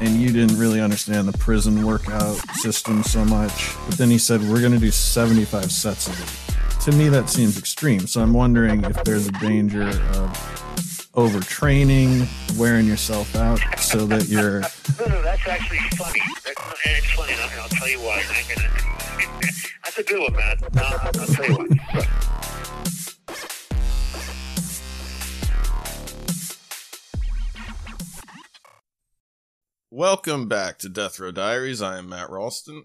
and you didn't really understand the prison workout system so much but then he said we're going to do 75 sets of it to me that seems extreme so i'm wondering if there's a danger of overtraining wearing yourself out so that you're No, no, that's actually funny. That, and it's funny, and I'll, tell you why. I- that's a good one, man. No, I'll tell you why. Welcome back to death row diaries. I am matt ralston. And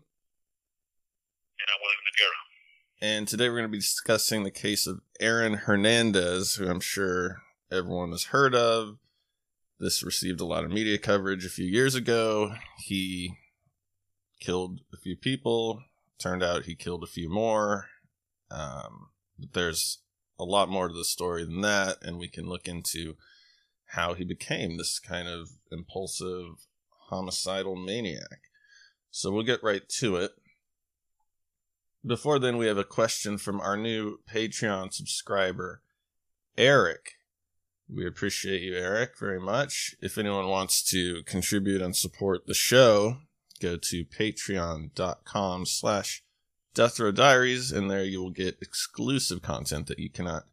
I'm William Noguera. and today we're going to be discussing the case of aaron hernandez who i'm sure everyone has heard of. This received a lot of media coverage a few years ago. He killed a few people. Turned out he killed a few more. Um, but there's a lot more to the story than that and we can look into how he became this kind of impulsive homicidal maniac so we'll get right to it before then, we have a question from our new Patreon subscriber, Eric. We appreciate you, Eric, very much. If anyone wants to contribute and support the show, go to patreon.com slash death row diaries, and there you will get exclusive content that you cannot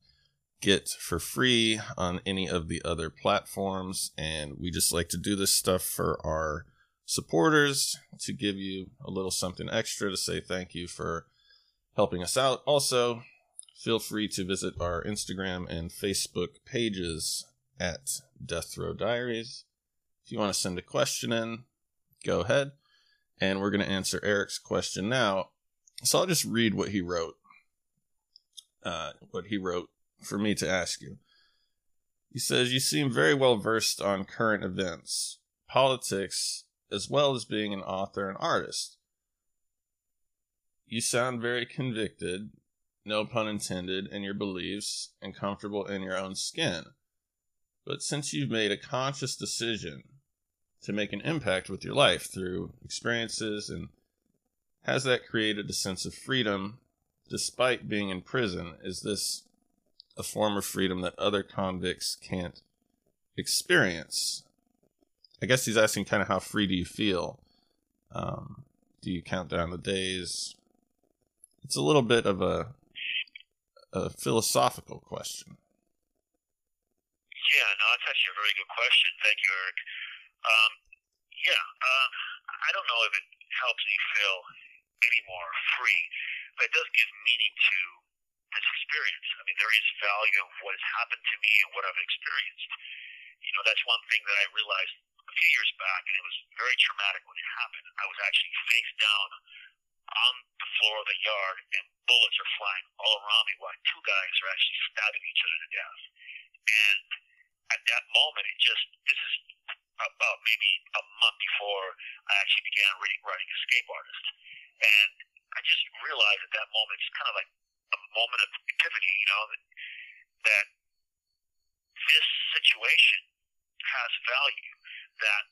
get for free on any of the other platforms. And we just like to do this stuff for our supporters to give you a little something extra to say thank you for helping us out. Also, feel free to visit our Instagram and Facebook pages at Death Row Diaries. If you want to send a question in, go ahead. And we're going to answer Eric's question now. So I'll just read what he wrote. Uh, what he wrote for me to ask you. He says, You seem very well versed on current events, politics, as well as being an author and artist. You sound very convicted, no pun intended, in your beliefs and comfortable in your own skin. But since you've made a conscious decision to make an impact with your life through experiences, and has that created a sense of freedom despite being in prison? Is this a form of freedom that other convicts can't experience? I guess he's asking kind of how free do you feel? Um, do you count down the days? It's a little bit of a, a philosophical question. Yeah, no, that's actually a very good question. Thank you, Eric. Um, yeah, uh, I don't know if it helps me feel any more free, but it does give meaning to this experience. I mean, there is value of what has happened to me and what I've experienced. You know, that's one thing that I realized a few years back, and it was very traumatic when it happened. I was actually face down on the floor of the yard, and bullets are flying all around me while two guys are actually stabbing each other to death. And at that moment, it just, this is about maybe a month before I actually began writing Escape Artist. And I just realized at that moment, it's kind of like a moment of epiphany, you know, that, that this situation has value, that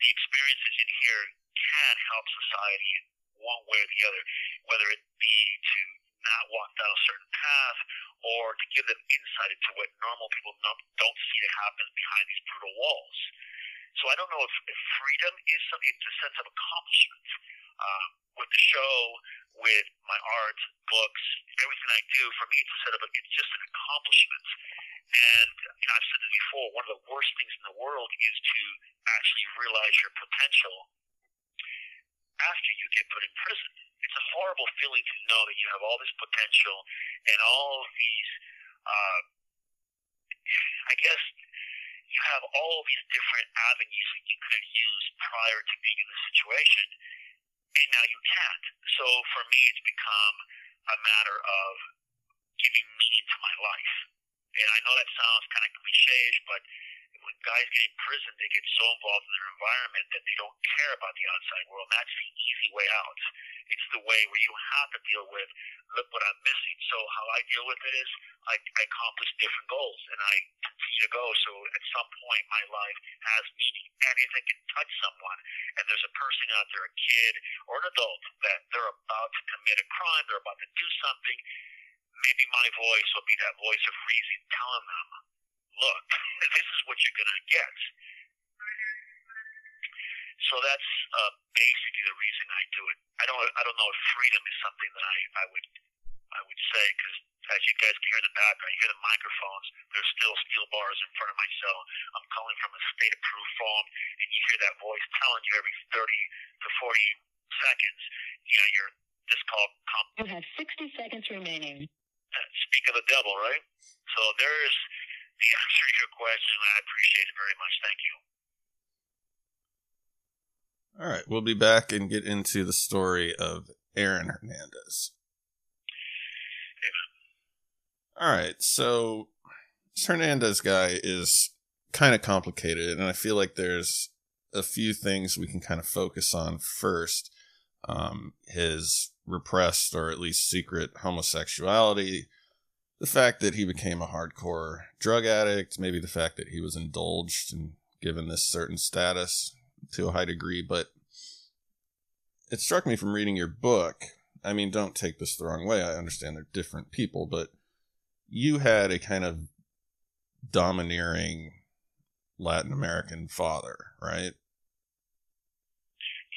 the experiences in here can help society in one way or the other, whether it be to not walk down a certain path or to give them insight into what normal people don't see that happens behind these brutal walls. So I don't know if, if freedom is something, it's a sense of accomplishment. Uh, with the show, with my art, books, everything I do, for me, it's a set of, it's just an accomplishment. And you know, I've said this before, one of the worst things in the world is to actually realize your potential after you get put in prison. It's a horrible feeling to know that you have all this potential and all of these, uh, I guess, you have all these different avenues that you could have used prior to being in the situation, and now you can't. So for me, it's become a matter of giving meaning to my life. And I know that sounds kind of cliche, but when guys get in prison, they get so involved in their environment that they don't care about the outside world. And that's the easy way out. It's the way where you have to deal with, look what I'm missing. So how I deal with it is I, I accomplish different goals and I continue to go. So at some point, my life has meaning. And if I can touch someone and there's a person out there, a kid or an adult, that they're about to commit a crime, they're about to do something, maybe my voice will be that voice of reason telling them, look, this is what you're going to get. So that's uh, basically the reason I do it. I don't I don't know if freedom is something that I, I would I would say because as you guys can hear in the back, I hear the microphones. There's still steel bars in front of my cell. I'm calling from a state approved phone, and you hear that voice telling you every 30 to 40 seconds, you know, you're this call. Comp- You have 60 seconds remaining. uh, speak of the devil, right? So there's the answer to your question. I appreciate it very much. Thank you. All right, we'll be back and get into the story of Aaron Hernandez. All right, so this Hernandez guy is kind of complicated, and I feel like there's a few things we can kind of focus on first. Um, his repressed or at least secret homosexuality, the fact that he became a hardcore drug addict, maybe the fact that he was indulged and given this certain status to a high degree, but it struck me from reading your book. I mean, don't take this the wrong way. I understand they're different people, but you had a kind of domineering Latin American father, right?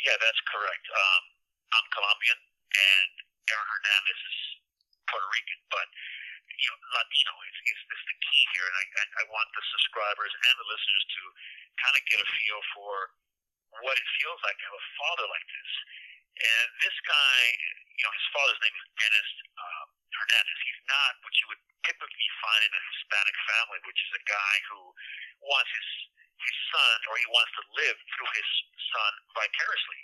Yeah, that's correct. Um, I'm Colombian, and Aaron Hernandez is Puerto Rican, but you know, Latino is, is, is the key here, and I, I, I want the subscribers and the listeners to kind of get a feel for what it feels like to have a father like this. And this guy, you know, his father's name is Dennis uh, Hernandez. He's not what you would typically find in a Hispanic family, which is a guy who wants his his son, or he wants to live through his son vicariously.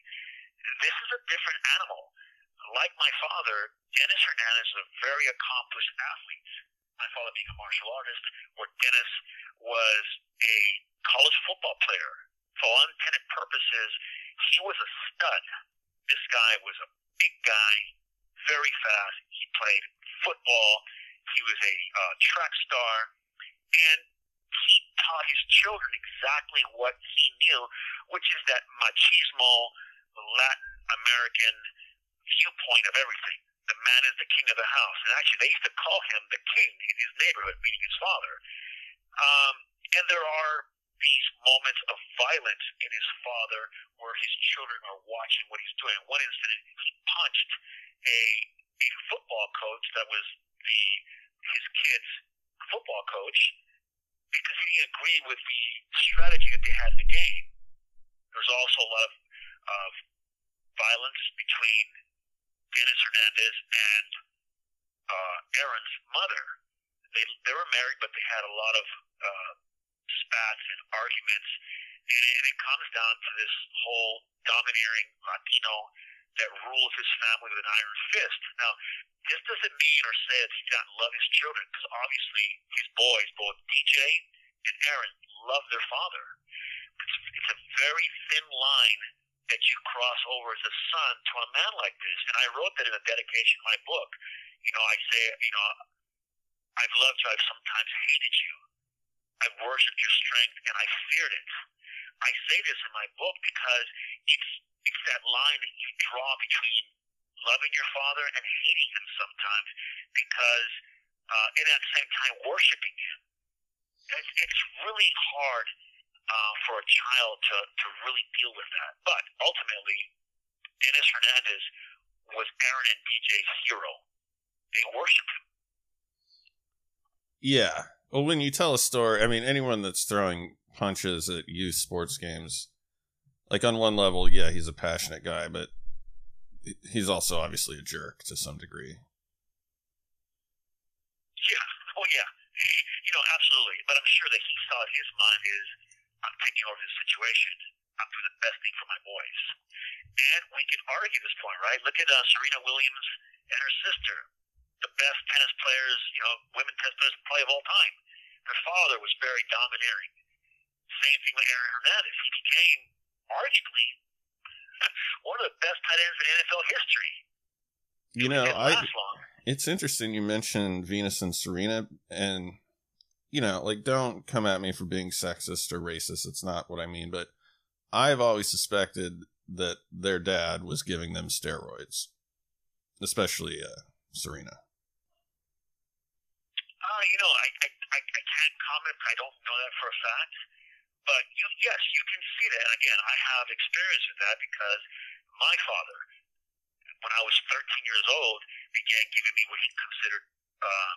This is a different animal. Like my father, Dennis Hernandez is a very accomplished athlete. My father being a martial artist, where Dennis was a college football player. For all intended purposes, he was a stud. This guy was a big guy, very fast. He played football. He was a uh, track star, and he taught his children exactly what he knew, which is that machismo, Latin American viewpoint of everything. The man is the king of the house. And actually, they used to call him the king in his neighborhood, meaning his father. Um, and there are these moments of violence in his father where his children are watching what he's doing. One incident, he punched a, a football coach that was the his kid's football coach because he didn't agree with the strategy that they had in the game. There's also a lot of, of violence between Dennis Hernandez and uh, Aaron's mother. They they were married, but they had a lot of uh, spats and arguments, and, and it comes down to this whole domineering Latino that rules his family with an iron fist. Now, this doesn't mean or say that he doesn't love his children, because obviously his boys, both DJ and Aaron, love their father. It's, it's a very thin line that you cross over as a son to a man like this. And I wrote that in a dedication of my book. You know, I say, you know, I've loved you, I've sometimes hated you. I've worshipped your strength and I feared it. I say this in my book because it's it's that line that you draw between loving your father and hating him sometimes because uh, and at the same time worshiping him. It's, it's really hard uh, for a child to, to really deal with that. But ultimately, Dennis Hernandez was Aaron and DJ's hero. They worshiped him. Yeah. Well, when you tell a story, I mean, anyone that's throwing punches at youth sports games, like on one level, yeah, he's a passionate guy, but he's also obviously a jerk to some degree. Yeah. Oh, yeah. You know, absolutely. But I'm sure that he in his mind is, I'm taking over this situation. I'm doing the best thing for my boys. And we can argue this point, right? Look at uh, Serena Williams and her sister, the best tennis players, you know, women tennis players probably of all time. Her father was very domineering. Same thing with Aaron Hernandez. He became arguably one of the best tight ends in NFL history. You know, I long. it's interesting you mentioned Venus and Serena and you know, like don't come at me for being sexist or racist. It's not what I mean, but I've always suspected that their dad was giving them steroids, especially uh, Serena. You know, I, I, I, I can't comment. I don't know that for a fact. But you, yes, you can see that. And again, I have experience with that because my father, when I was 13 years old, began giving me what he considered uh,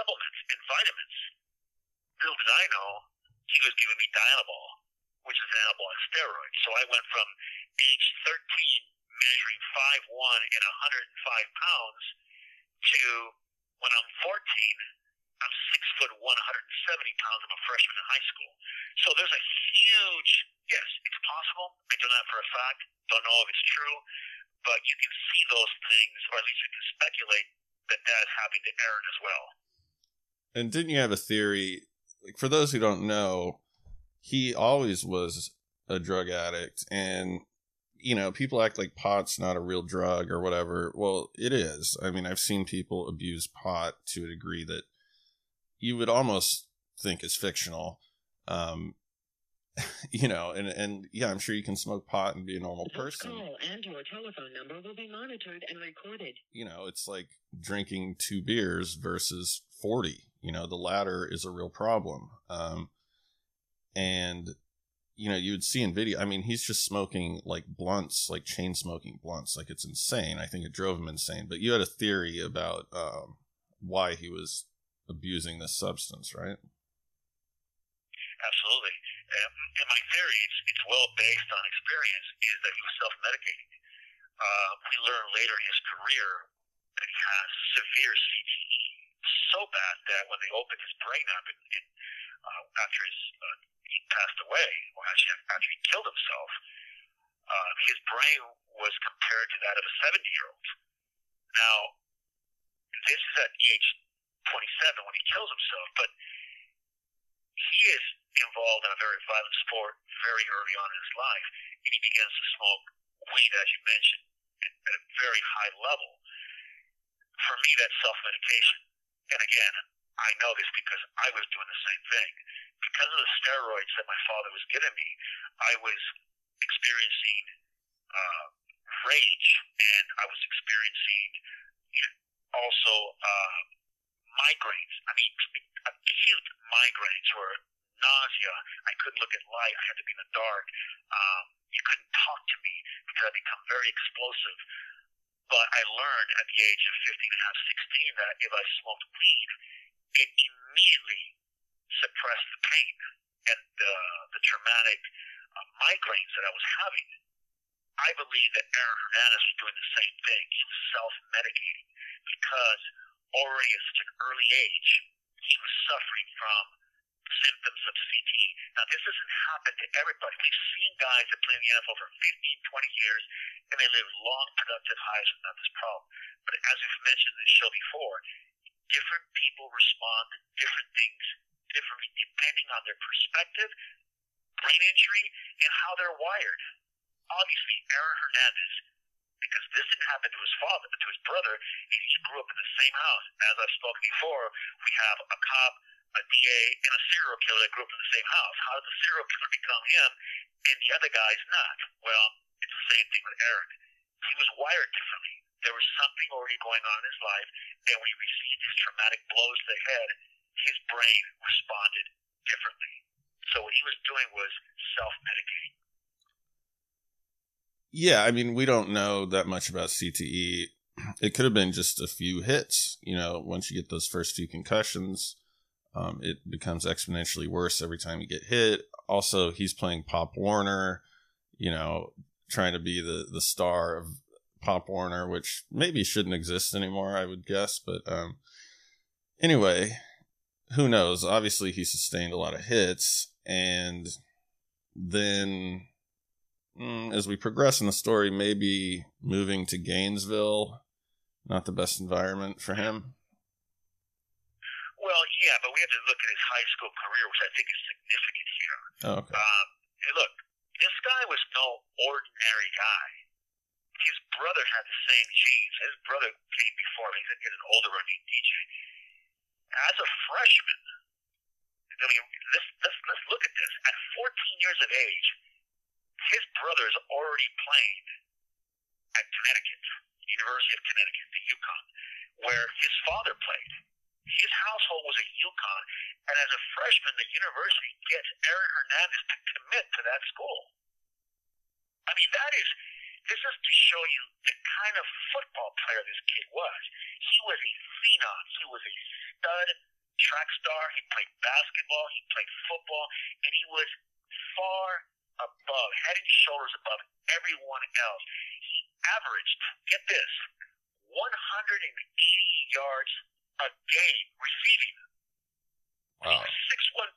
supplements and vitamins. Little did I know, he was giving me Dianabol, which is an anabolic steroid. So I went from age 13, measuring 5'1 and 105 pounds, to when I'm 14, I'm six foot one, 170 pounds. I'm a freshman in high school. So there's a huge, yes, it's possible. I don't know for a fact. Don't know if it's true, but you can see those things, or at least you can speculate that that is happening to Aaron as well. And didn't you have a theory? Like for those who don't know, he always was a drug addict, and you know people act like pot's not a real drug or whatever. Well, it is. I mean, I've seen people abuse pot to a degree that you would almost think is fictional. Um, you know, and and yeah, I'm sure you can smoke pot and be a normal person. call and your telephone number will be monitored and recorded. you know, it's like drinking two beers versus 40. You know, the latter is a real problem. Um, and, you know, you would see in video, I mean, he's just smoking like blunts, like chain smoking blunts. Like it's insane. I think it drove him insane. But you had a theory about um, why he was abusing this substance, right? Absolutely. And my theory, it's, it's well based on experience, is that he was self medicating. Uh, we learned later in his career that he has severe CTE, so bad that when they opened his brain up and, and uh, after his, uh, he passed away, or actually after he killed himself, uh, his brain was compared to that of a 70 year old. Now, this is at age 27 when he kills himself, but he is involved in a very violent sport very early on in his life, and he begins to smoke weed, as you mentioned, at a very high level. For me, that's self medication. And again, I know this because I was doing the same thing. Because of the steroids that my father was giving me, I was experiencing uh, rage, and I was experiencing also uh, migraines. I mean, acute migraines where nausea. I couldn't look at light. I had to be in the dark. Um, you couldn't talk to me because I become very explosive. But I learned at the age of 15 and a half, 16 that if I smoked weed, it immediately suppressed the pain and uh, the traumatic uh, migraines that I was having. I believe that Aaron Hernandez was doing the same thing. He was self-medicating because already at such an early age, he was suffering from symptoms of CTE. Now, this doesn't happen to everybody. We've seen guys that play in the NFL for 15, 20 years, and they live long, productive lives without this problem. But as we've mentioned in the show before, different people respond to different things differently depending on their perspective, brain injury, and how they're wired. Obviously, Aaron Hernandez, because this didn't happen to his father, but to his brother, and he grew up in the same house. As I've spoken before, we have a cop, a DA, and a serial killer that grew up in the same house. How did the serial killer become him and the other guy's not? Well, it's the same thing with Aaron. He was wired differently. There was something already going on in his life, and when he received these traumatic blows to the head, his brain responded differently. So what he was doing was self-medicating. Yeah, I mean, we don't know that much about CTE. It could have been just a few hits. You know, once you get those first few concussions, um, it becomes exponentially worse every time you get hit. Also, he's playing Pop Warner, you know, trying to be the, the star of Pop Warner, which maybe shouldn't exist anymore, I would guess. But um, anyway, who knows? Obviously, he sustained a lot of hits. And then as we progress in the story, maybe moving to Gainesville, not the best environment for him. Well, yeah, but we have to look at his high school career, which I think is significant here. Oh, okay. Um, hey, look, this guy was no ordinary guy. His brother had the same genes. His brother came before him. He's an older named DJ. As a freshman, I mean, let's, let's, let's look at this. At 14 years of age, his brother is already playing at Connecticut, University of Connecticut, the UConn, where his father played. His household was at UConn, and as a freshman, the university gets Aaron Hernandez to commit to that school. I mean, that is, this is to show you the kind of football player this kid was. He was a phenom. He was a stud track star. He played basketball. He played football, and he was far above, head and shoulders above everyone else. He averaged, get this, 180 yards a game receiving. Wow. He was 6'1",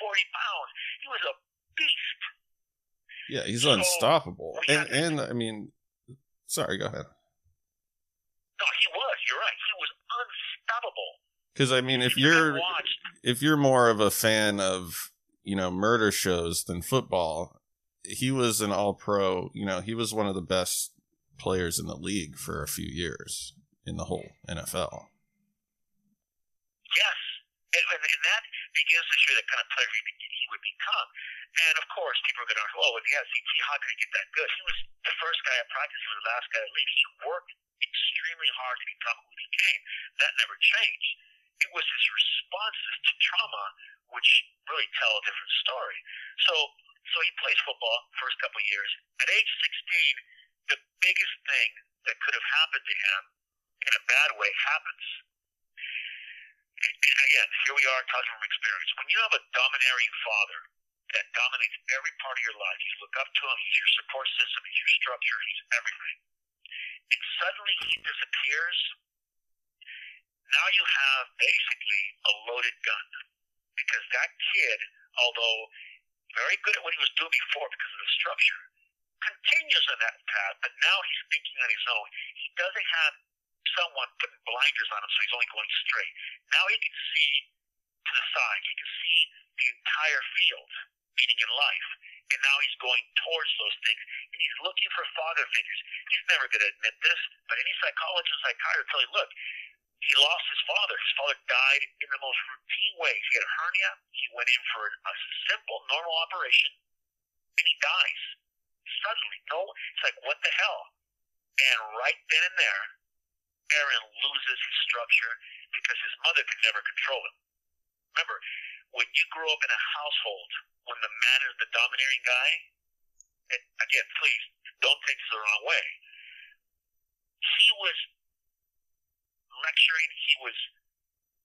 240 pounds. He was a beast. Yeah, he's So, unstoppable. And and I mean, sorry, go ahead. No, he was. You're right. He was unstoppable. Because I mean, if you're if you're more of a fan of you know murder shows than football, he was an all pro. You know, he was one of the best players in the league for a few years in the whole NFL. yes, and, and, and that begins to show the kind of player he, he would become. And of course, people are going to, oh, well, yeah, CT, how could he get that good? He was the first guy at practice. He was the last guy to leave. He worked extremely hard to become who he became. That never changed. It was his responses to trauma which really tell a different story. So, so he plays football first couple of years. At age 16, the biggest thing that could have happened to him in a bad way happens. And again, here we are talking from experience. When you have a domineering father that dominates every part of your life, you look up to him, he's your support system, he's your structure, he's everything. And suddenly he disappears. Now you have basically a loaded gun. Because that kid, although very good at what he was doing before because of the structure, continues on that path, but now he's thinking on his own. He doesn't have someone putting blinders on him so he's only going straight. Now he can see to the side. He can see the entire field, meaning in life. And now he's going towards those things. And he's looking for father figures. He's never going to admit this, but any psychologist psychiatrist will tell you, look, he lost his father. His father died in the most routine ways. He had a hernia. He went in for a simple, normal operation, and he dies. Suddenly, no, it's like, what the hell? And right then and there, Aaron loses his structure because his mother could never control him. Remember, when you grow up in a household when the man is the domineering guy, again, please don't take this the wrong way. He was lecturing, he was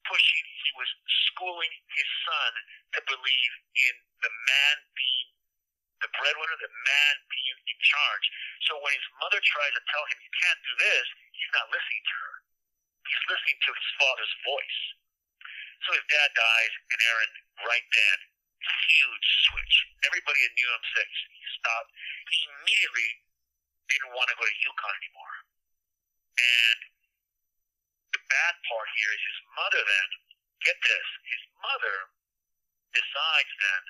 pushing, he was schooling his son to believe in the man being the breadwinner, the man being in charge. So when his mother tries to tell him you can't do this, he's not listening to her. He's listening to his father's voice. So his dad dies, and Aaron, right then, huge switch. Everybody at New York Six, he stopped. He immediately didn't want to go to UConn anymore. And bad part here is his mother then, get this, his mother decides then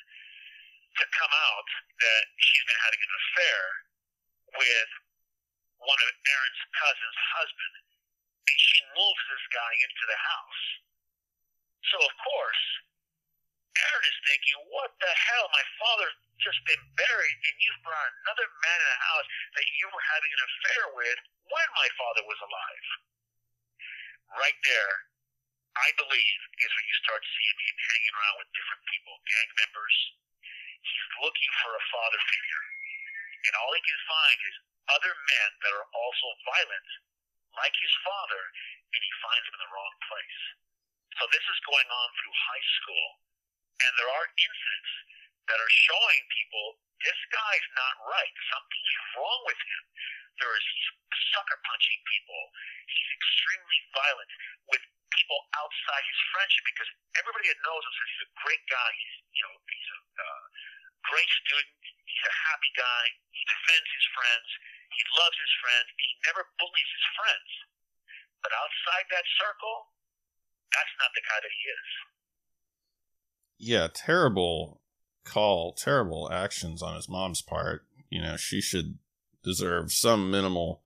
to come out that she's been having an affair with one of Aaron's cousin's husband. And she moves this guy into the house. So of course, Aaron is thinking, what the hell? My father's just been buried and you've brought another man in the house that you were having an affair with when my father was alive. Right there, I believe, is when you start seeing him hanging around with different people, gang members. He's looking for a father figure. And all he can find is other men that are also violent, like his father, and he finds them in the wrong place. So this is going on through high school, and there are incidents that are showing people this guy's not right. Something's wrong with him. There is sucker punching people. He's extremely violent with people outside his friendship because everybody that knows him says he's a great guy. He's you know he's a uh, great student. He's a happy guy. He defends his friends. He loves his friends. He never bullies his friends. But outside that circle, that's not the guy that he is. Yeah, terrible call terrible actions on his mom's part. You know, she should deserve some minimal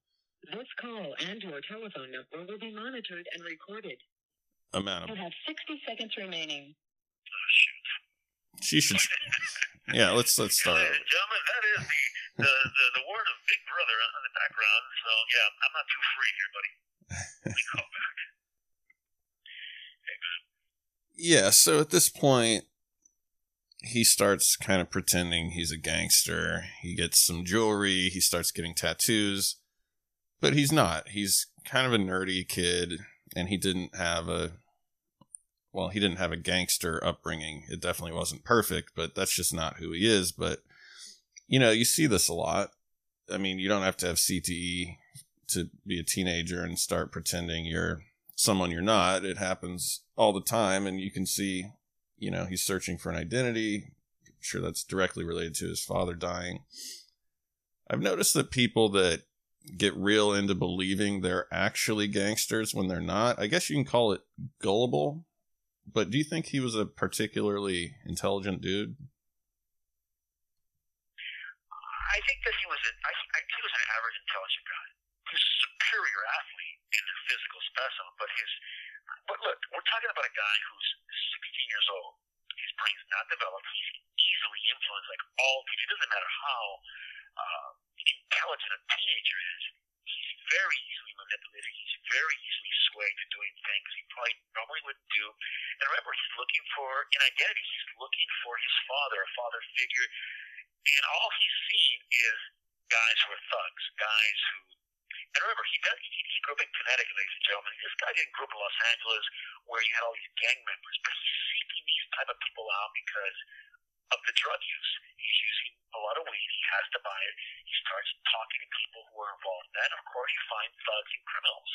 This call and your telephone number will be monitored and recorded. amount of. You of. have 60 seconds remaining. Oh, shoot. She should. Yeah, let's let's start. Ladies and gentlemen, that is the, the, the, the word of Big Brother in the background. So, yeah, I'm not too free here, buddy. We call back. Yeah, so at this point, he starts kind of pretending he's a gangster. He gets some jewelry, he starts getting tattoos, but he's not. He's kind of a nerdy kid, and he didn't have a. Well, he didn't have a gangster upbringing. It definitely wasn't perfect, but that's just not who he is. But, you know, you see this a lot. I mean, you don't have to have CTE to be a teenager and start pretending you're someone you're not. It happens all the time, and you can see, you know, he's searching for an identity. I'm sure that's directly related to his father dying. I've noticed that people that get real into believing they're actually gangsters when they're not, I guess you can call it gullible. But do you think he was a particularly intelligent dude? I think that he was an I, I, he was an average intelligent guy. He was a superior athlete in the physical specimen, but look, we're talking about a guy who's 16 years old. His brain's not developed. He's easily influenced, like all. It doesn't matter how uh, intelligent a teenager is. He's very easily manipulated. He's very easily swayed to doing things he probably normally wouldn't do. And remember, he's looking for an identity. He's looking for his father, a father figure and all he's seen is guys who are thugs, guys who. And remember, he he, he grew up in Connecticut, ladies and gentlemen. This guy didn't grow up in Los Angeles where you had all these gang members, but he's seeking these type of people out because of the drug use. He's using a lot of weed. He has to buy it. He starts talking to people who are involved. Then, of course, you find thugs and criminals.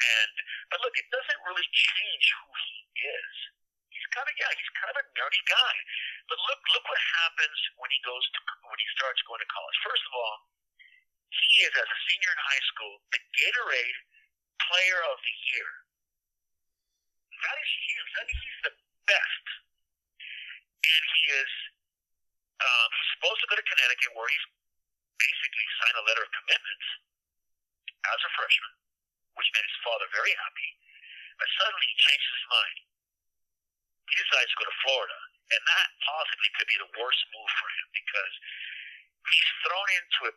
And but look, it doesn't really change who he is. He's kind of yeah, he's kind of a nerdy guy. But look, look what happens when he goes to when he starts going to college. First of all, he is as a senior in high school the Gatorade Player of the Year. That is huge. I mean, he's the best, and he is um, supposed to go to Connecticut where he's basically signed a letter of commitment as a freshman, which made his father very happy. But suddenly he changes his mind. He decides to go to Florida, and that possibly could be the worst move for him because he's thrown into a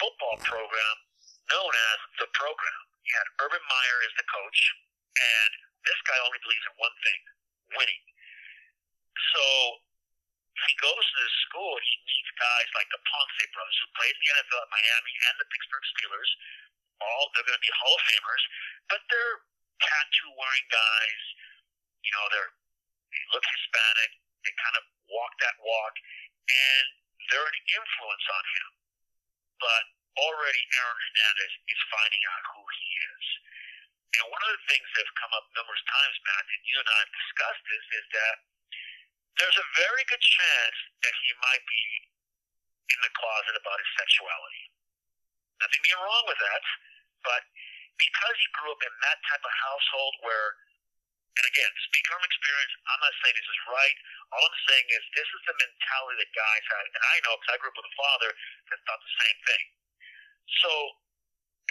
football program known as the program. You had Urban Meyer as the coach, and this guy only believes in one thing winning. So he goes to this school and he meets guys like the Pouncey brothers who played in the NFL at Miami and the Pittsburgh Steelers. All they're going to be Hall of Famers, but they're tattoo wearing guys. You know, they're they look Hispanic. They kind of walk that walk, and they're an influence on him. But already Aaron Hernandez is finding out who he is. And one of the things that have come up numerous times, Matt, and you and I have discussed this, is that there's a very good chance that he might be in the closet about his sexuality. Nothing being wrong with that, but because he grew up in that type of household where, and again, speaking from experience, I'm not saying this is right. All I'm saying is this is the mentality that guys have, and I know because I grew up with a father that thought the same thing. So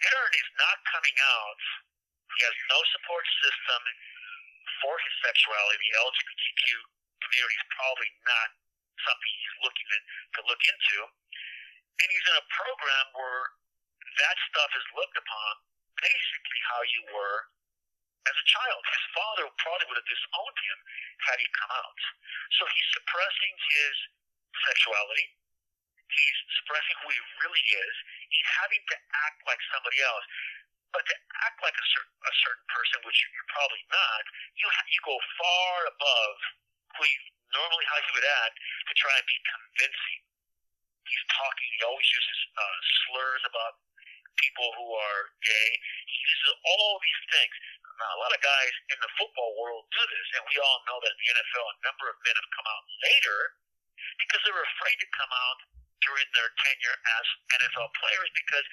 Aaron is not coming out. He has no support system for his sexuality. The LGBTQ community is probably not something he's looking at, to look into. And he's in a program where that stuff is looked upon basically how you were as a child. His father probably would have disowned him had he come out. So he's suppressing his sexuality. He's suppressing who he really is. He's having to act like somebody else. But to act like a certain, a certain person, which you're probably not, you have, you go far above who you normally how you would act to try and be convincing. He's talking. He always uses uh, slurs about people who are gay. He uses all these things. Now, a lot of guys in the football world do this, and we all know that in the NFL, a number of men have come out later because they were afraid to come out during their tenure as NFL players because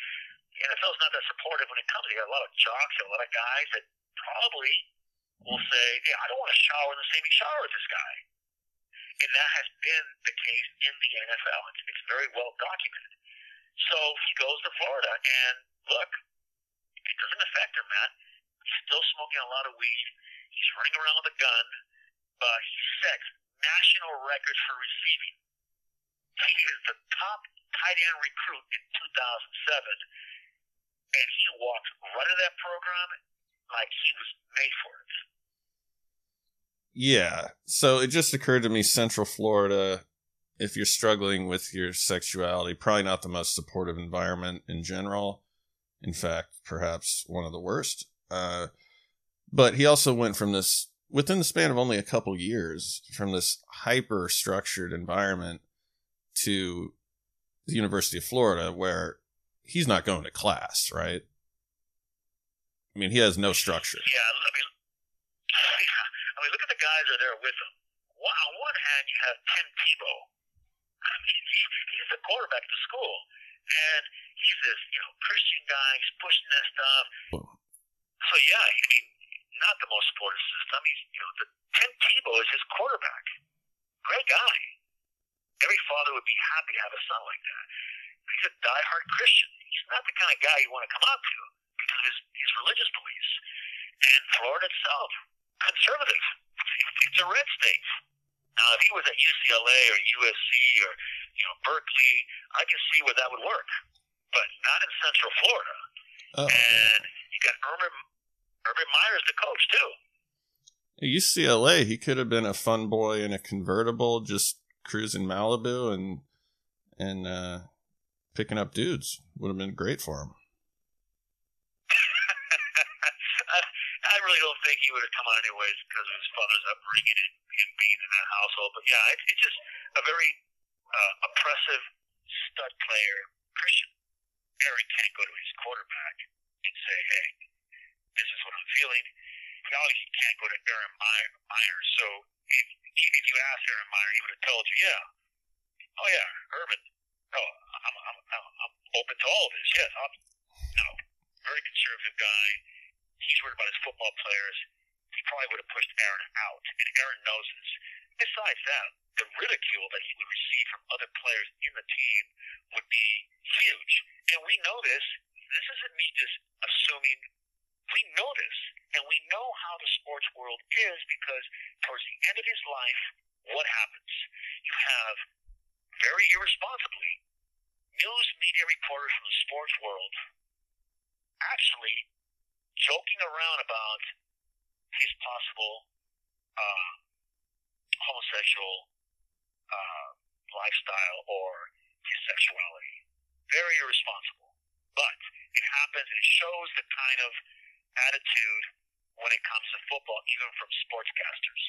the NFL is not that supportive when it comes. You got a lot of jocks a lot of guys that probably will say, "Hey, I don't want to shower in the same shower as this guy." And that has been the case in the NFL. It's, it's very well documented. So he goes to Florida, and look, it doesn't affect him, man. Still smoking a lot of weed. He's running around with a gun, but he sets national records for receiving. He is the top tight end recruit in 2007, and he walked right into that program like he was made for it. Yeah. So it just occurred to me Central Florida, if you're struggling with your sexuality, probably not the most supportive environment in general. In fact, perhaps one of the worst. Uh, but he also went from this, within the span of only a couple years, from this hyper structured environment to the University of Florida, where he's not going to class, right? I mean, he has no structure. Yeah, I mean, I mean, look at the guys that are there with him. On one hand, you have Tim Tebow. I mean, he, he's the quarterback of the school, and he's this, you know, Christian guy. He's pushing that stuff. So yeah, I mean, not the most supportive system. He's, you know, the Tim Tebow is his quarterback. Great guy. Every father would be happy to have a son like that. He's a diehard Christian. He's not the kind of guy you want to come up to because of his, his religious beliefs. And Florida itself, conservative. It's a red state. Now, if he was at UCLA or USC or you know Berkeley, I can see where that would work, but not in Central Florida. Oh, and you got Urban Urban Meyer's the coach too. UCLA, he could have been a fun boy in a convertible, just cruising Malibu and and uh, picking up dudes. Would have been great for him. I, I really don't think he would have come on anyways because of his father's upbringing and him being in that household. But yeah, it, it's just a very uh, oppressive stud player Christian. Aaron can't go to his quarterback and say, "Hey, this is what I'm feeling." He obviously can't go to Aaron Meyer. Meyer. So if, if you asked Aaron Meyer, he would have told you, "Yeah, oh yeah, Urban. Oh, I'm, I'm, I'm, I'm open to all of this. Yes, I'm, no, very conservative guy. He's worried about his football players. He probably would have pushed Aaron out, and Aaron knows this. Besides that, the ridicule that he would receive from other players in the team would be huge. And we know this. This isn't me just assuming. We know this, and we know how the sports world is because towards the end of his life, what happens? You have very irresponsibly news media reporters from the sports world actually joking around about his possible uh, homosexual uh, lifestyle or his sexuality. Very irresponsible. But it happens and it shows the kind of attitude when it comes to football, even from sportscasters.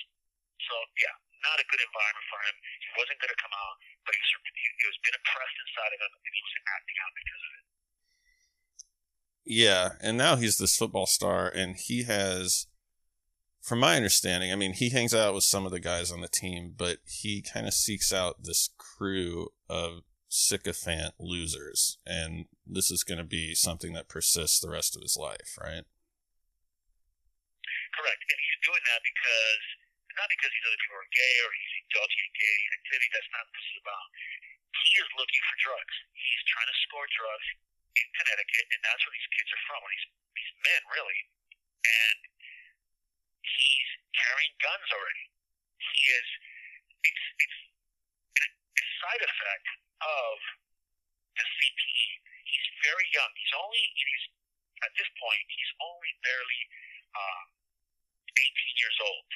So, yeah, not a good environment for him. He wasn't going to come out, but he, he was been oppressed inside of him, and he was acting out because of it. Yeah, and now he's this football star, and he has, from my understanding, I mean, he hangs out with some of the guys on the team, but he kind of seeks out this crew of sycophant losers, and this is going to be something that persists the rest of his life, right? Correct, and he's doing that because not because these other people are gay or he's indulging in gay activity. That's not what this is about. He is looking for drugs. He's trying to score drugs in Connecticut, and that's where these kids are from. Or these these men, really, and he's carrying guns already. He is. It's it's a side effect of the CTE. He's very young. He's only his at this point. He's only barely uh, 18 years old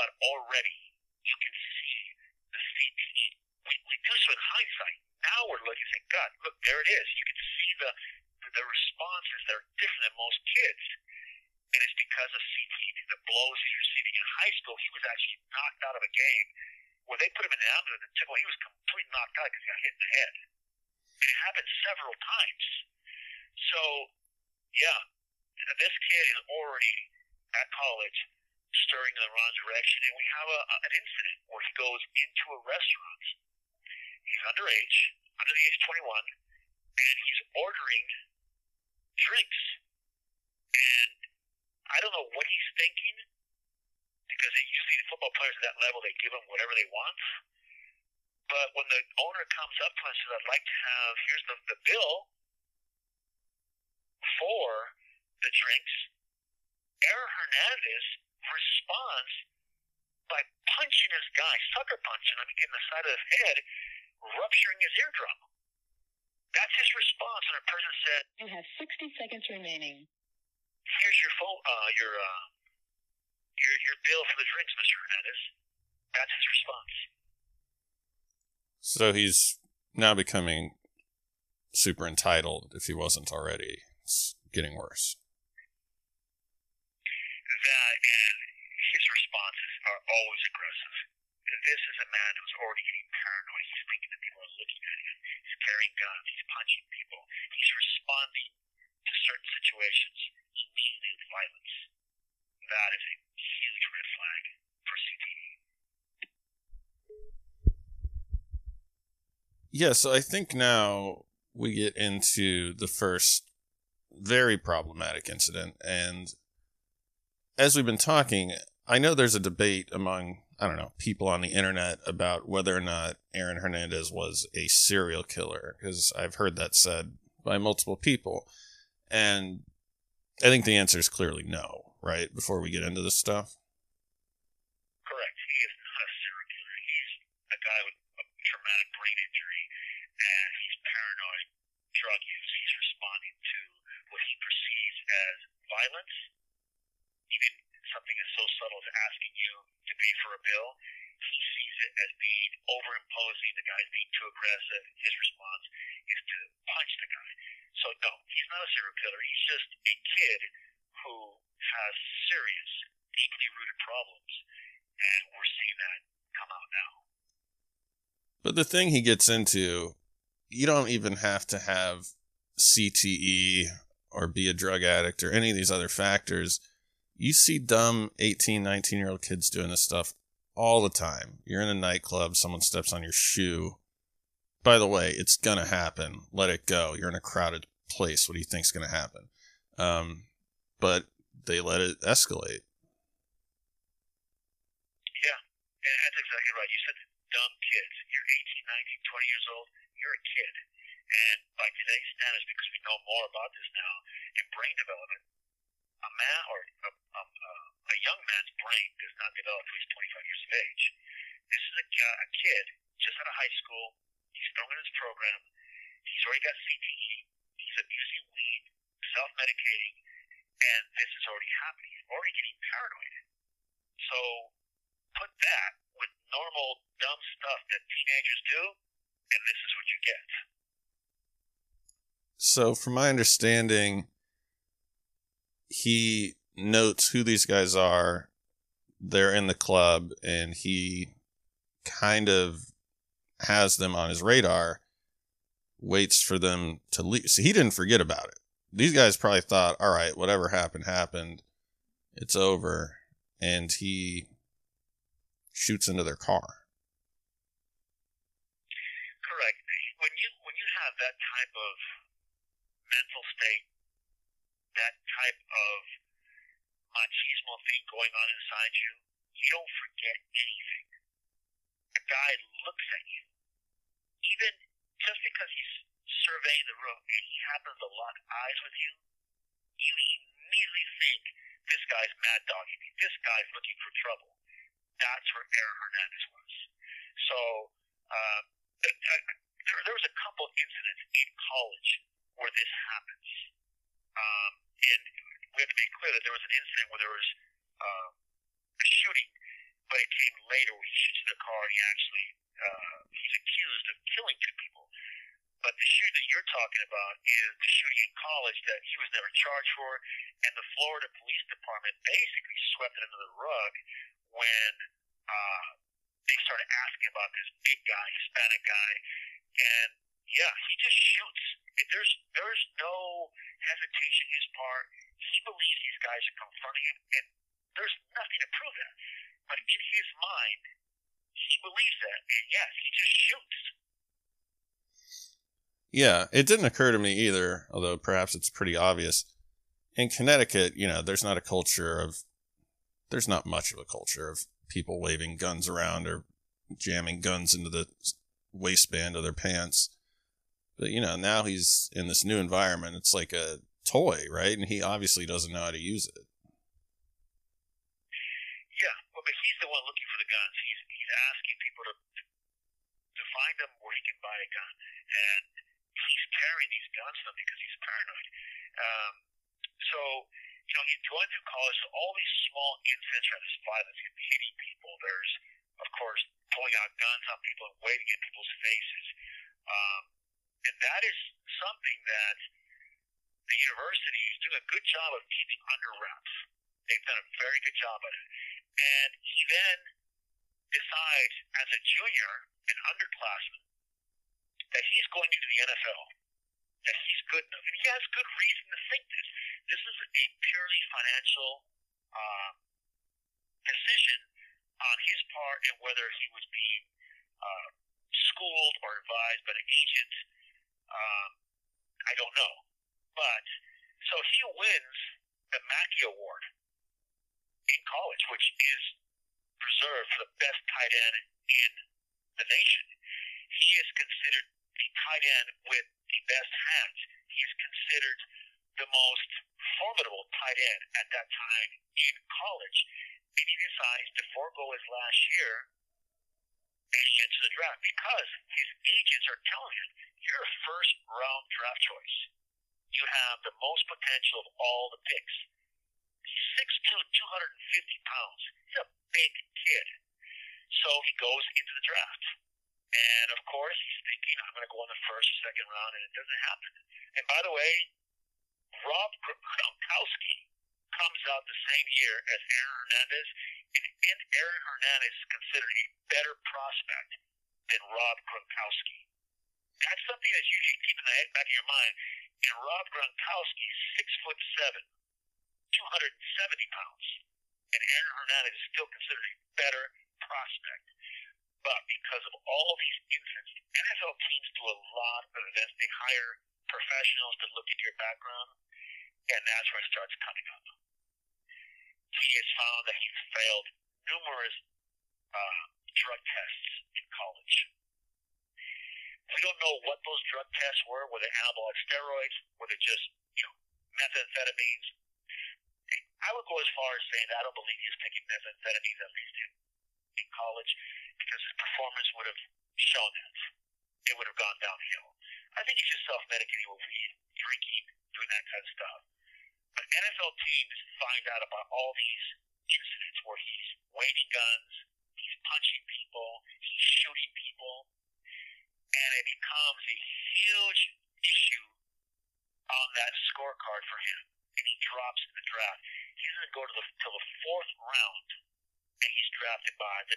but already you can see the CTE. We, we do so in hindsight. Now we're looking and saying, God, look, there it is. You can see the, the responses that are different than most kids. And it's because of CTE, the blows he's receiving in high school. He was actually knocked out of a game where they put him in an ambulance and took him. He was completely knocked out because he got hit in the head. And it happened several times. So, yeah, this kid is already at college stirring in the wrong direction, and we have a, an incident where he goes into a restaurant. He's underage, under the age of 21, and he's ordering drinks. And I don't know what he's thinking, because usually the football players at that level, they give them whatever they want. But when the owner comes up to us and says, I'd like to have, here's the, the bill for the drinks, Aaron Hernandez responds by punching his guy, sucker punching him in the side of his head, rupturing his eardrum. That's his response, and a person said, You have 60 seconds remaining. "Here's your phone, uh, your uh, your your bill for the drinks, Mr. Hernandez." That's his response. So he's now becoming super entitled if he wasn't already. It's getting worse. That and his responses are always aggressive. This is a man who's already getting paranoid. He's thinking that people are looking at him. He's carrying guns. He's punching people. He's responding to certain situations immediately with violence. That is a huge red flag for. CTE. Yeah, so I think now we get into the first very problematic incident. And as we've been talking, I know there's a debate among, I don't know, people on the internet about whether or not Aaron Hernandez was a serial killer, because I've heard that said by multiple people. And I think the answer is clearly no, right? Before we get into this stuff. Correct. He is not a serial killer. He's a guy with a traumatic brain injury, and he's paranoid, drug use. He's responding to what he perceives as violence, even something as so subtle as asking you to pay for a bill. He sees it as being overimposing. The guy's being too aggressive. His response is to punch the guy. So no, he's not a serial killer. He's just a kid who has serious, deeply rooted problems, and we're seeing that come out now. But the thing he gets into, you don't even have to have CTE or be a drug addict or any of these other factors. You see dumb 18, 19 year old kids doing this stuff all the time. You're in a nightclub, someone steps on your shoe. By the way, it's gonna happen. Let it go. You're in a crowded place. What do you think's gonna happen? Um, but they let it escalate. Yeah, and that's exactly right. You said dumb kids. You're 18, 19, 20 years old. You're a kid. And by today's standards, because we know more about this now, in brain development, a man or a, a, a, young man's brain does not develop until he's 25 years of age. This is a, a kid just out of high school. He's thrown in his program. He's already got CTE. He's abusing weed, self-medicating, and this is already happening. He's already getting paranoid. So put that with normal dumb stuff that teenagers do, and this is what you get. So, from my understanding, he notes who these guys are. They're in the club, and he kind of has them on his radar, waits for them to leave. So, he didn't forget about it. These guys probably thought, all right, whatever happened, happened. It's over. And he shoots into their car. Correct. When you when you have that type of mental state, type of machismo thing going on inside you, you don't forget anything. A guy looks at you, even just because he's surveying the room and he happens to lock eyes with you, you immediately think this guy's mad dogging me. This guy's looking for trouble. That's where Aaron Hernandez was. So uh, there, there was a couple incidents in college where this happens. Um, and we have to be clear that there was an incident where there was uh, a shooting, but it came later where he shoots in the car and he actually uh, he's accused of killing two people. But the shooting that you're talking about is the shooting in college that he was never charged for, and the Florida Police Department basically swept it under the rug when uh, they started asking about this big guy, Hispanic guy, and yeah, he just shoots. There's there's no hesitation on his part. He believes these guys are confronting him, and there's nothing to prove that. But in his mind, he believes that, and yes, he just shoots. Yeah, it didn't occur to me either, although perhaps it's pretty obvious. In Connecticut, you know, there's not a culture of, there's not much of a culture of people waving guns around or jamming guns into the waistband of their pants. But you know, now he's in this new environment. It's like a toy, right? And he obviously doesn't know how to use it. Yeah, well, but he's the one looking for the guns. He's he's asking people to to find them where he can buy a gun, and he's carrying these guns him because he's paranoid. Um, so you know, he's going through college. So all these small incidents are this violence, him hitting people. There's of course pulling out guns on people and waving in people's faces, um, and that is something that the university is doing a good job of keeping under wraps. They've done a very good job at it. And he then decides, as a junior, an underclassman, that he's going into the NFL, that he's good enough. And he has good reason to think this. This is a purely financial uh, decision on his part and whether he was being uh, schooled or advised by an agent. Um, I don't know. But, so he wins the Mackey Award in college, which is preserved for the best tight end in the nation. He is considered the tight end with the best hands. He is considered the most formidable tight end at that time in college. And he decides to forego his last year and he enters the draft because his agents are telling him, you're a first round draft choice. You have the most potential of all the picks. He's 6'2", 250 pounds. He's a big kid. So he goes into the draft. And of course, he's thinking, I'm going to go in the first second round, and it doesn't happen. And by the way, Rob Gronkowski comes out the same year as Aaron Hernandez, and, Aaron Hernandez is considered a better prospect than Rob Gronkowski. That's something that you should keep in the back of your mind. And Rob Gronkowski is six foot seven, 270 pounds. And Aaron Hernandez is still considered a better prospect. But because of all these incidents, NFL teams do a lot of events. They hire professionals to look into your background, and that's where it starts coming up. He has found that he's failed numerous uh, drug tests in college. We don't know what those drug tests were. Were they anabolic steroids? Were they just, you know, methamphetamines? I would go as far as saying that I don't believe he was taking methamphetamines at least in, in college because his performance would have shown that. It would have gone downhill. I think he's just self-medicating with weed, drinking, doing that kind of stuff. But NFL teams find out about all these incidents where he's waving guns, he's punching people, he's shooting people, and it becomes a huge issue on that scorecard for him, and he drops in the draft. He doesn't go to the till the fourth round, and he's drafted by the.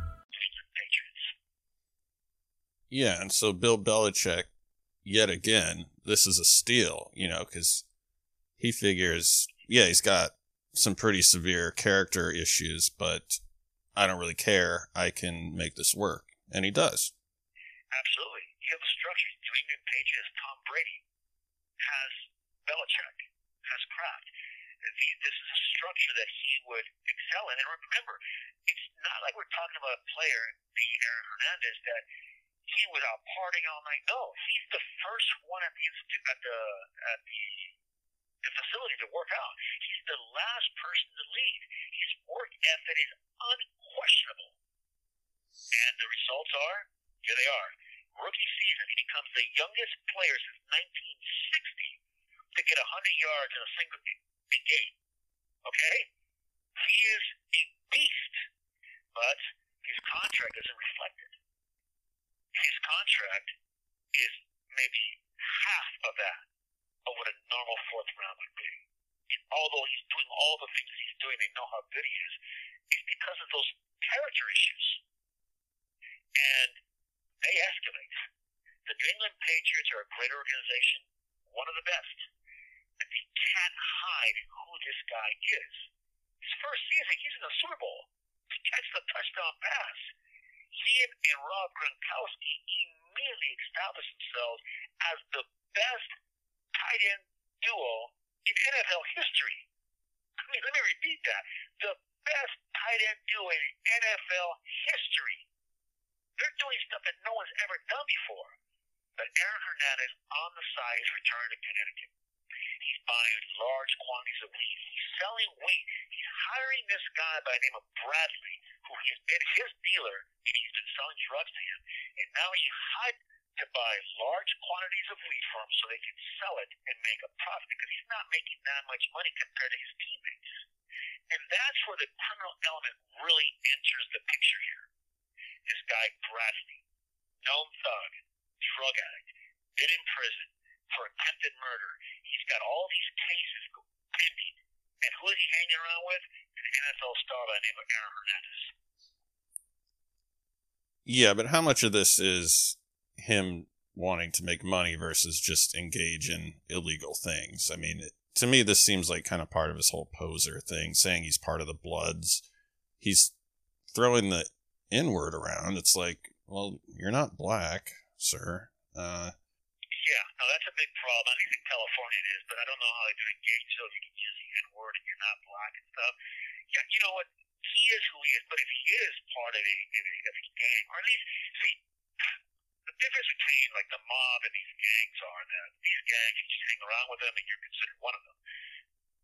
Yeah, and so Bill Belichick, yet again, this is a steal, you know, because he figures, yeah, he's got some pretty severe character issues, but I don't really care. I can make this work. And he does. Absolutely. You have a structure. New England Patriots, Tom Brady has Belichick, has Kraft. This is a structure that he would excel in. And remember, it's not like we're talking about a player, the Aaron Hernandez, that he was out partying all night. No, he's the first one at the institute at the at the the facility to work out. He's the last person to leave. His work ethic is unquestionable. And the results are, here they are. Rookie season, he becomes the youngest player since 1960 to get 100 yards in a single in game. Okay? He is a beast, but his contract doesn't reflect it contract is maybe half of that of what a normal fourth round would be. And although he's doing all the things he's doing, they know how good he is. It's because of those character issues. And they escalate. The New England Patriots are a great organization, one of the best. But they can't hide who this guy is. His first season, he's in the Super Bowl. He catches the touchdown pass. He and, and Rob Gronkowski immediately established themselves as the best tight end duo in NFL history. I mean, let me repeat that. The best tight end duo in NFL history. They're doing stuff that no one's ever done before. But Aaron Hernandez on the side is returning to Connecticut. He's buying large quantities of wheat. He's selling wheat. He's hiring this guy by the name of Bradley, who has been his dealer, meaning he's been selling drugs to him. And now he hired to buy large quantities of wheat for him so they can sell it and make a profit because he's not making that much money compared to his teammates. And that's where the criminal element really enters the picture here. This guy, Bradley, known thug, drug addict, been in prison for attempted murder. He's got all these cases pending. And who is he hanging around with? An NFL star by the name of Aaron Hernandez. Yeah, but how much of this is him wanting to make money versus just engage in illegal things? I mean, to me, this seems like kind of part of his whole poser thing, saying he's part of the Bloods. He's throwing the N word around. It's like, well, you're not black, sir. Uh, Yeah, no, that's a big problem. I think in California it is, but I don't know how they do it in so you can use the N word and you're not black and stuff. Yeah, you know what? He is who he is, but if he is part of a, of a, of a gang, or at least, see, the difference between like the mob and these gangs are that these gangs, you just hang around with them and you're considered one of them.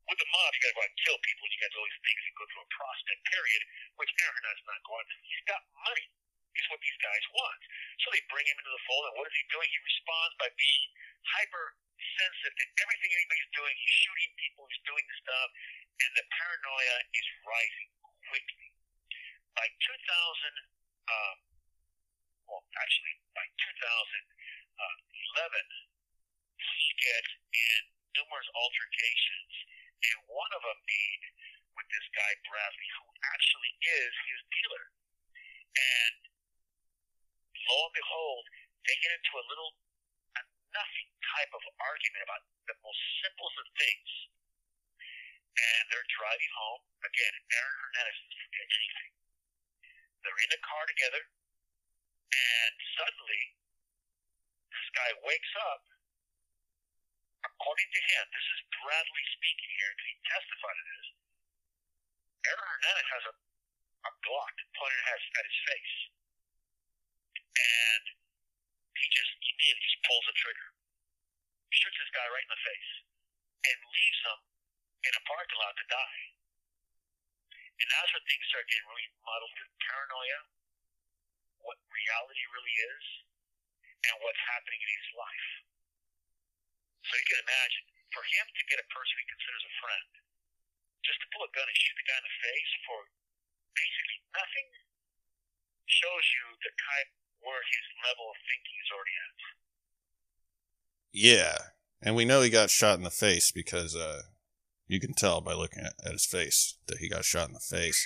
With the mob, you gotta go out and kill people, and you gotta do all these things and go through a prospect period, which Aaron has not going through. He's got money. Is what these guys want. So they bring him into the fold, and what is he doing? He responds by being hyper sensitive to everything anybody's doing. He's shooting people, he's doing stuff, and the paranoia is rising quickly. By 2000, um, well, actually, by 2011, he gets in numerous altercations, and one of them being with this guy Bradley, who actually is his dealer. And lo and behold, they get into a little, a nothing type of argument about the most simplest of things. And they're driving home. Again, Aaron Hernandez doesn't forget anything. They're in the car together, and suddenly, this guy wakes up. According to him, this is Bradley speaking here, because he testified to this. Aaron Hernandez has a, a Glock pointed at, at his face and he just immediately just pulls the trigger, shoots this guy right in the face, and leaves him in a parking lot to die. And that's when things start getting really muddled with paranoia, what reality really is, and what's happening in his life. So you can imagine, for him to get a person he considers a friend, just to pull a gun and shoot the guy in the face for basically nothing, shows you the type where his level of thinking is already at. yeah, and we know he got shot in the face because uh, you can tell by looking at, at his face that he got shot in the face.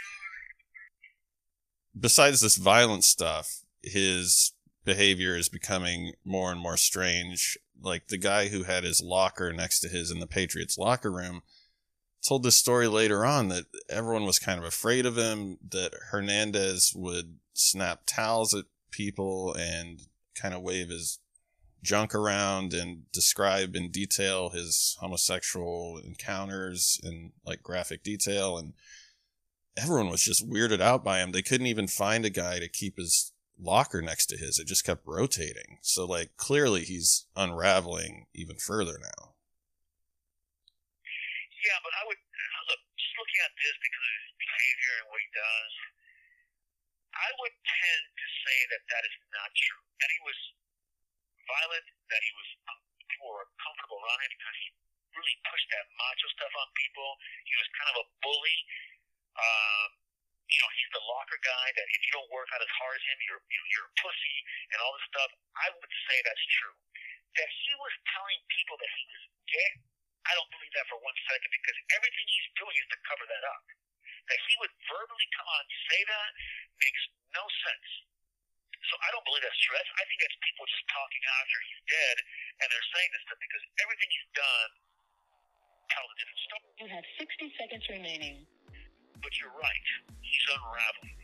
Besides this violent stuff, his behavior is becoming more and more strange. Like the guy who had his locker next to his in the Patriots locker room told this story later on that everyone was kind of afraid of him, that Hernandez would snap towels at people and kind of wave his junk around and describe in detail his homosexual encounters in like graphic detail and everyone was just weirded out by him they couldn't even find a guy to keep his locker next to his it just kept rotating so like clearly he's unraveling even further now Yeah, but I would uh, look just looking at this because of his behavior and what he does. I would tend to say that that is not true. That he was violent, that he was um, people were comfortable around him because he really pushed that macho stuff on people. He was kind of a bully. Um, you know, he's the locker guy that if you don't work out as hard as him, you're you're a pussy and all this stuff. I would say that's true. That he was telling people that he was gay, I don't believe that for one second because everything he's doing is to cover that up. That he would verbally come on and say that makes no sense. So I don't believe that's true. That's, I think that's people just talking after he's dead, and they're saying this stuff because everything he's done tells a different story. You have 60 seconds remaining. But you're right. He's unraveling.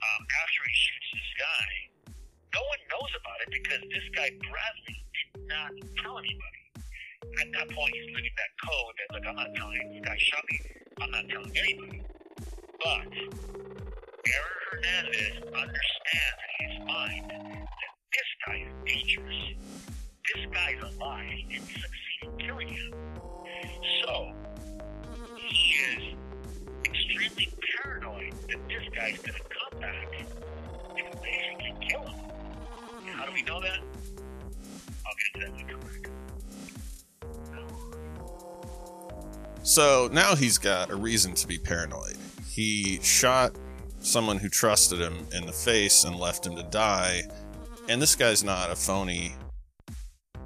Um, after he shoots this guy, no one knows about it because this guy Bradley did not tell anybody. At that point, he's living that code that, look, I'm not telling this guy shot me. I'm not telling anybody. But Aaron Hernandez understands in his mind that this guy is dangerous. This guy's alive. He didn't killing him. So, he is extremely paranoid that this guy's to come back and basically kill him. And how do we know that? I'll get into that when we come back. So now he's got a reason to be paranoid. He shot someone who trusted him in the face and left him to die. And this guy's not a phony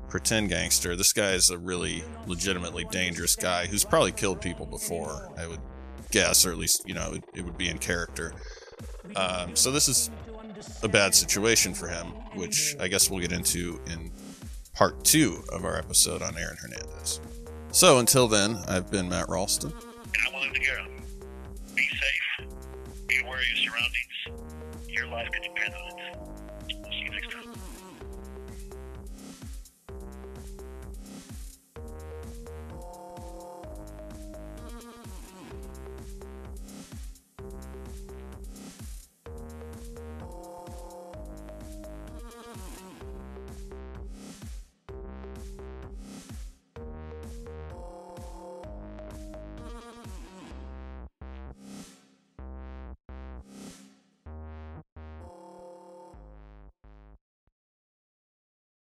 pretend gangster. This guy is a really legitimately dangerous guy who's probably killed people before, I would guess, or at least, you know, it, it would be in character. Um, so this is a bad situation for him, which I guess we'll get into in part two of our episode on Aaron Hernandez. So until then, I've been Matt Ralston. And I'm. Your surroundings. Your life could depend on it.